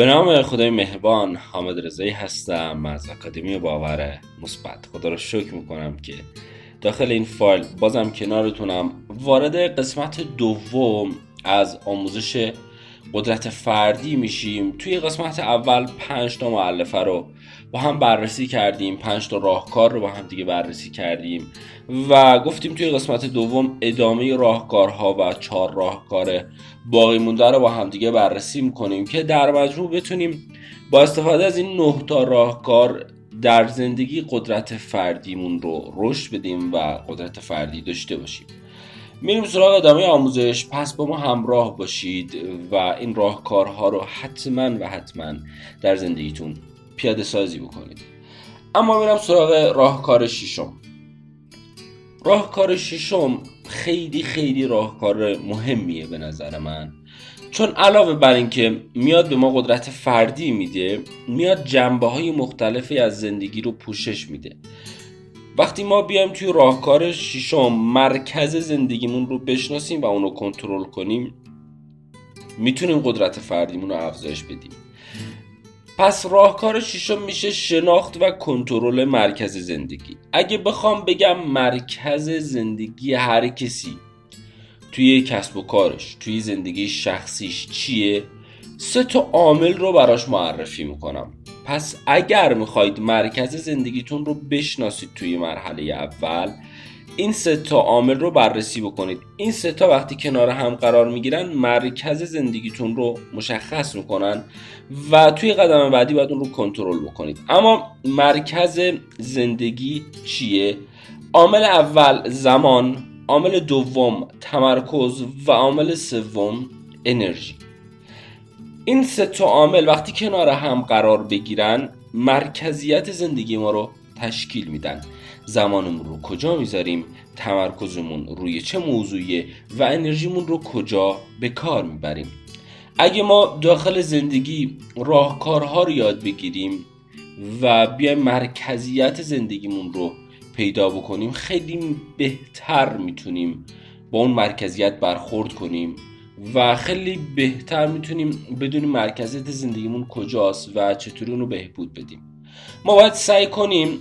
به نام خدای مهربان حامد رضایی هستم. از اکادمی باور مثبت. خدا رو شکر می‌کنم که داخل این فایل بازم کنارتونم. وارد قسمت دوم از آموزش قدرت فردی میشیم. توی قسمت اول پنج تا معلفه رو با هم بررسی کردیم. پنج تا راهکار رو با هم دیگه بررسی کردیم. و گفتیم توی قسمت دوم ادامه راهکارها و چهار راهکار باقی مونده رو با هم دیگه بررسی می‌کنیم که در مجموع بتونیم با استفاده از این نه تا راهکار در زندگی قدرت فردیمون رو رشد بدیم و قدرت فردی داشته باشیم. میریم سراغ ادامه آموزش. پس با ما همراه باشید و این راهکارها رو حتما و حتما در زندگیتون پیاده سازی بکنید. اما میرم سراغ راهکار ششم. راهکار ششم خیلی خیلی راهکار مهمیه به نظر من. چون علاوه بر اینکه میاد به ما قدرت فردی میده میاد جنبه های مختلفی از زندگی رو پوشش میده. وقتی ما بیایم توی راهکار ششم مرکز زندگیمون رو بشناسیم و اونو کنترل کنیم می‌تونیم قدرت فردیمون رو افزایش بدیم. پس راهکار ششم میشه شناخت و کنترل مرکز زندگی. اگه بخوام بگم مرکز زندگی هر کسی توی کسب و کارش توی زندگی شخصیش چیه سه تا عامل رو براش معرفی می‌کنم. پس اگر می‌خواید مرکز زندگیتون رو بشناسید توی مرحله اول این سه تا عامل رو بررسی بکنید. این سه تا وقتی کنار هم قرار می‌گیرن مرکز زندگیتون رو مشخص می‌کنن و توی قدم بعدی باید اون رو کنترل بکنید. اما مرکز زندگی چیه؟ عامل اول زمان عامل دوم تمرکز و عامل سوم انرژی. این سه تا عامل وقتی کنار هم قرار بگیرن مرکزیت زندگی ما رو تشکیل میدن. زمانمون رو کجا می‌ذاریم؟ تمرکزمون روی چه موضوعیه؟ و انرژیمون رو کجا به کار می‌بریم؟ اگه ما داخل زندگی راهکارها رو یاد بگیریم و بیایم مرکزیت زندگیمون رو پیدا بکنیم خیلی بهتر می‌تونیم با اون مرکزیت برخورد کنیم. و خیلی بهتر می‌تونیم بدونیم مرکزیت زندگیمون کجاست و چطوری اونو بهبود بدیم. ما باید سعی کنیم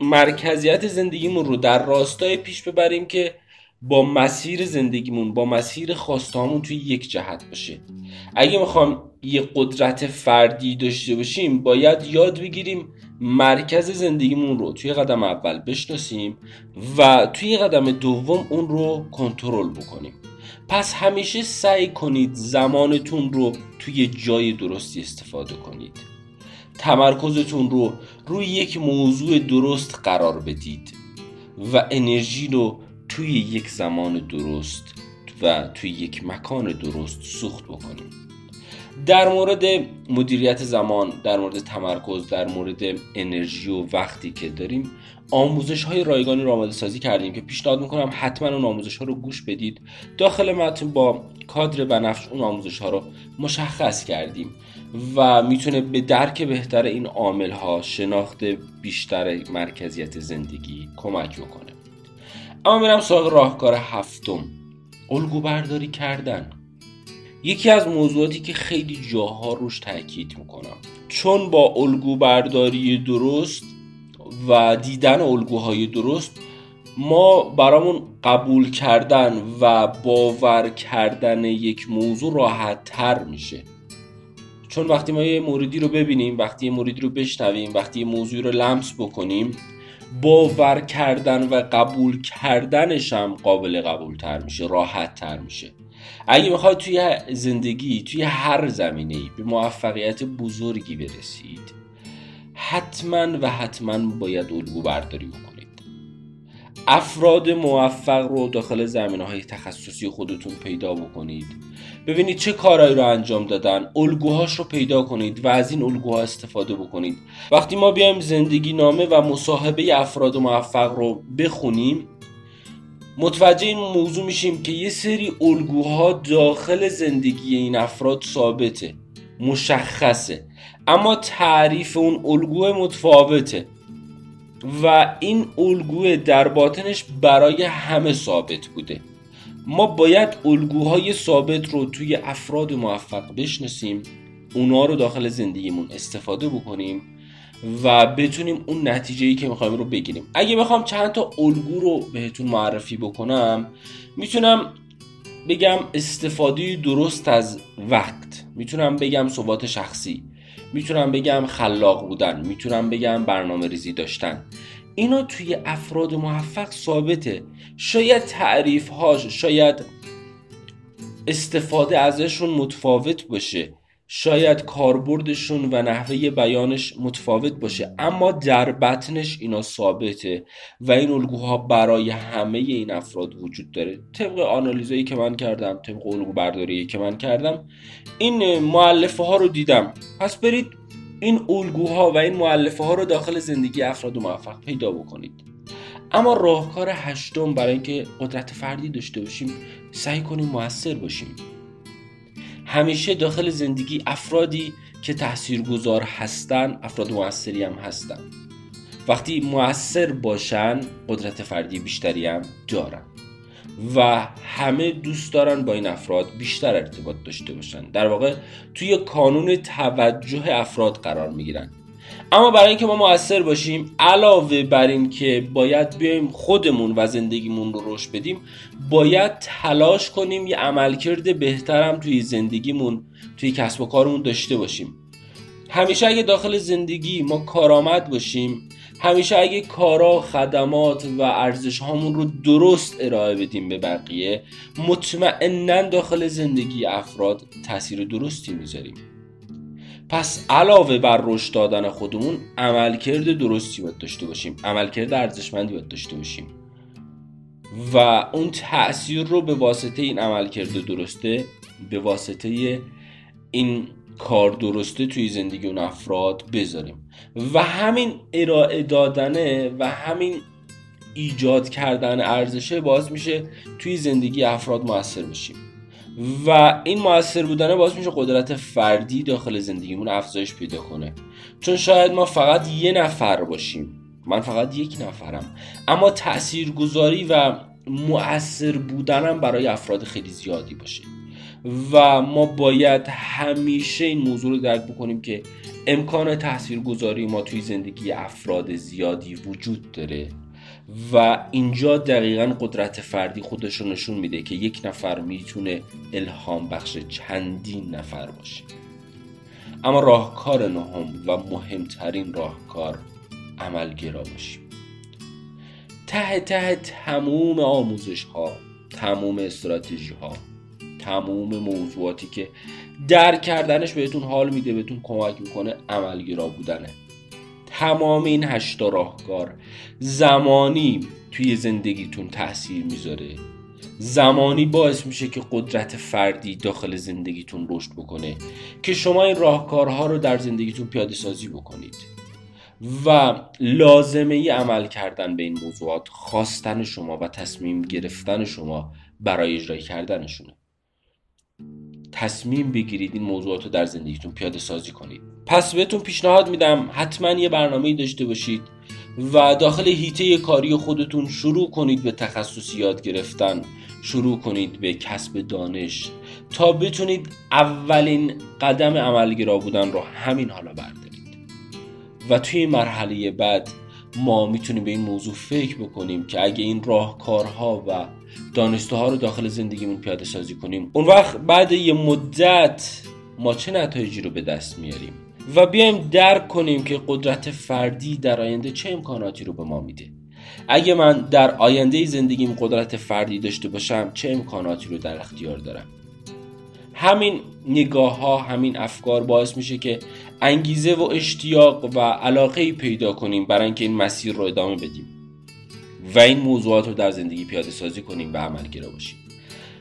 مرکزیت زندگیمون رو در راستای پیش ببریم که با مسیر زندگیمون با مسیر خواستهامون توی یک جهت باشه. اگه می‌خوام یه قدرت فردی داشته باشیم باید یاد بگیریم مرکز زندگیمون رو توی قدم اول بشناسیم و توی قدم دوم اون رو کنترل بکنیم. پس همیشه سعی کنید زمانتون رو توی جای درستی استفاده کنید. تمرکزتون رو روی یک موضوع درست قرار بدید و انرژی رو توی یک زمان درست و توی یک مکان درست سوخت بکنید. در مورد مدیریت زمان در مورد تمرکز در مورد انرژی و وقتی که داریم آموزش های رایگانی رو آماده سازی کردیم که پیشنهاد می‌کنم حتما اون آموزش ها رو گوش بدید. داخل متن با کادر بنفش اون آموزش ها رو مشخص کردیم و می‌تونه به درک بهتر این عامل ها شناخت بیشتر مرکزیت زندگی کمک بکنه. اما میرم سراغ راهکار هفتم. الگو برداری کردن. یکی از موضوعاتی که خیلی جاها روش تاکید می‌کنم. چون با الگو برداری درست و دیدن الگوهای درست ما برامون قبول کردن و باور کردن یک موضوع راحت تر میشه. چون وقتی ما یه موردی رو ببینیم وقتی یه موردی رو بشنویم وقتی یه موضوعی رو لمس بکنیم باور کردن و قبول کردنش هم قابل قبول تر میشه راحت تر میشه. اگه می‌خواد توی زندگی توی هر زمینه به موفقیت بزرگی برسید حتما و حتما باید الگو برداری بکنید. افراد موفق رو داخل زمینه های تخصصی خودتون پیدا بکنید. ببینید چه کارهایی رو انجام دادن الگوهاش رو پیدا کنید و از این الگوها استفاده بکنید. وقتی ما بیایم زندگی نامه و مصاحبه افراد موفق رو بخونیم متوجه این موضوع میشیم که یه سری الگوها داخل زندگی این افراد ثابته مشخصه. اما تعریف اون الگوه متفاوته و این الگوه در باطنش برای همه ثابت بوده. ما باید الگوهای ثابت رو توی افراد موفق بشناسیم اونا رو داخل زندگیمون استفاده بکنیم و بتونیم اون نتیجه ای که می‌خوایم رو بگیریم. اگه بخوام چند تا الگو رو بهتون معرفی بکنم می‌تونم بگم استفاده درست از وقت. می‌تونم بگم ثبات شخصی. می‌تونم بگم خلاق بودن. می‌تونم بگم برنامه ریزی داشتن. اینا توی افراد موفق ثابته. شاید تعریف هاش شاید استفاده ازشون متفاوت باشه. شاید کاربردشون و نحوه بیانش متفاوت باشه اما در بطنش اینا ثابته و این الگوها برای همه این افراد وجود داره. طبق آنالیزایی که من کردم طبق الگو برداری که من کردم این معلفه ها رو دیدم. پس برید این الگوها و این معلفه ها رو داخل زندگی افراد موفق پیدا بکنید. اما راهکار هشتم برای اینکه قدرت فردی داشته باشیم سعی کنیم موثر باشیم. همیشه داخل زندگی افرادی که تاثیرگذار هستن افراد موثری هم هستن. وقتی موثر باشن قدرت فردی بیشتری هم دارن. و همه دوست دارن با این افراد بیشتر ارتباط داشته باشن. در واقع توی کانون توجه افراد قرار می‌گیرن. اما برای اینکه ما موثر باشیم علاوه بر این که باید بیایم خودمون و زندگیمون رو رشد بدیم باید تلاش کنیم یه عملکرد بهترم توی زندگیمون توی کسب و کارمون داشته باشیم. همیشه اگه داخل زندگی ما کارآمد باشیم همیشه اگه کارا خدمات و ارزش هامون رو درست ارائه بدیم به بقیه مطمئنا داخل زندگی افراد تاثیر درستی می‌ذاریم. پس علاوه بر رشد دادن خودمون عملکرد درستی باید داشته باشیم. عملکرد ارزشمندی باید داشته باشیم. و اون تاثیر رو به واسطه این عملکرد درسته به واسطه این کار درسته توی زندگی اون افراد بذاریم. و همین ارائه دادنه و همین ایجاد کردن ارزشه باز میشه توی زندگی افراد موثر باشیم و این موثر بودنه باعث میشه قدرت فردی داخل زندگیمون افزایش پیدا کنه. چون شاید ما فقط یه نفر باشیم. من فقط یک نفرم. اما تاثیرگذاری و مؤثر بودنم برای افراد خیلی زیادی باشه. و ما باید همیشه این موضوع رو درک بکنیم که امکان تاثیرگذاری ما توی زندگی افراد زیادی وجود داره. و اینجا دقیقا قدرت فردی خودش رو نشون میده که یک نفر می‌تونه الهام بخش چندین نفر باشه. اما راهکار نهم و مهمترین راهکار عملگرا باشیم. ته ته تموم آموزش ها تموم استراتژی ها تموم موضوعاتی که در کردنش بهتون حال میده بهتون کمک می‌کنه عملگرا بودنه. تمام این هشتا راهکار زمانی توی زندگیتون تاثیر می‌ذاره. زمانی باعث میشه که قدرت فردی داخل زندگیتون رشد بکنه که شما این راهکارها رو در زندگیتون پیاده سازی بکنید. و لازمه ای عمل کردن به این موضوعات خواستن شما و تصمیم گرفتن شما برای اجرای کردنشونه. تصمیم بگیرید این موضوعات رو در زندگیتون پیاده سازی کنید. پس بهتون پیشنهاد میدم حتما یه برنامه داشته باشید و داخل هیته کاری خودتون شروع کنید به تخصصی یاد گرفتن. شروع کنید به کسب دانش تا بتونید اولین قدم عملگرا بودن رو همین حالا بردارید. و توی مرحله بعد ما می‌تونیم به این موضوع فکر بکنیم که اگه این راهکارها و دانسته ها رو داخل زندگیمون پیاده سازی کنیم اون وقت بعد یه مدت ما چه نتایجی رو به دست میاریم؟ و بیایم درک کنیم که قدرت فردی در آینده چه امکاناتی رو به ما میده. اگه من در آینده زندگیم قدرت فردی داشته باشم چه امکاناتی رو در اختیار دارم؟ همین نگاه ها همین افکار باعث میشه که انگیزه و اشتیاق و علاقه پیدا کنیم برای اینکه این مسیر رو ادامه بدیم و این موضوعات رو در زندگی پیاده سازی کنیم و عمل گرا باشیم.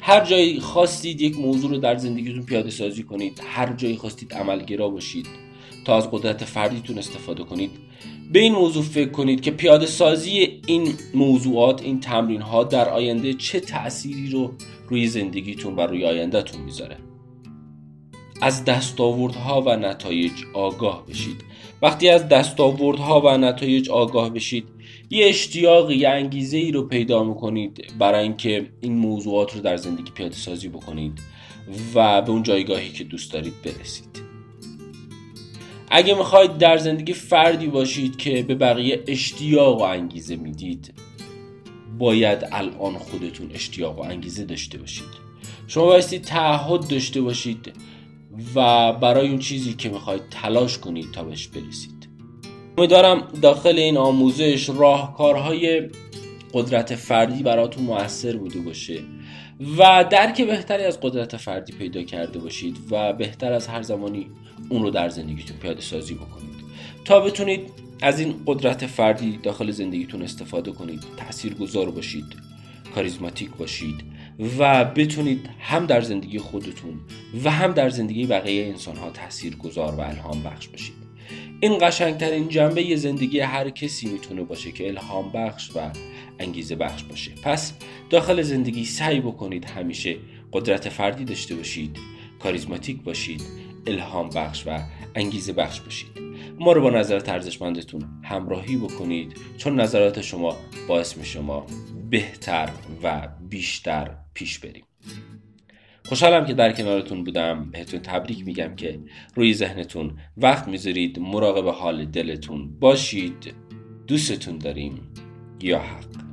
هر جایی خواستید یک موضوع رو در زندگیتون پیاده سازی کنید هر جایی خواستید عملگرا باشید تا از قدرت فردیتون استفاده کنید. به این موضوع فکر کنید که پیاده سازی این موضوعات این تمرین ها در آینده چه تأثیری رو روی زندگیتون و روی آیندهتون می‌ذاره؟ از دستاوردها و نتایج آگاه بشید. وقتی از دستاوردها و نتایج آگاه بشید یه اشتیاق یه انگیزه ای رو پیدا می‌کنید برای اینکه این موضوعات رو در زندگی پیاده سازی بکنید و به اون جایگاهی که دوست دارید برسید. اگه می‌خواید در زندگی فردی باشید که به بقیه اشتیاق و انگیزه می‌دید باید الان خودتون اشتیاق و انگیزه داشته باشید. شما بایستی تعهد داشته باشید و برای اون چیزی که می‌خواید تلاش کنید تا بهش برسید. امیدوارم داخل این آموزش راهکارهای قدرت فردی براتون موثر بوده باشه و درک بهتری از قدرت فردی پیدا کرده باشید و بهتر از هر زمانی اون رو در زندگیتون پیاده سازی بکنید. تا بتونید از این قدرت فردی داخل زندگیتون استفاده کنید تأثیر گذار باشید کاریزماتیک باشید و بتونید هم در زندگی خودتون و هم در زندگی بقیه انسان ها تأثیر گذار و الهام بخش باشید. این قشنگترین جنبه ی زندگی هر کسی می‌تونه باشه که الهام بخش و انگیزه بخش باشه. پس داخل زندگی سعی بکنید همیشه قدرت فردی داشته باشید کاریزماتیک باشید الهام بخش و انگیزه بخش باشید ما رو با نظرات ارزشمندتون همراهی بکنید چون نظرات شما باعث می شما بهتر و بیشتر پیش بریم. خوشحالم که در کنارتون بودم. بهتون تبریک میگم که روی ذهنتون وقت می‌ذارید مراقب حال دلتون باشید. دوستتون داریم. یا حق.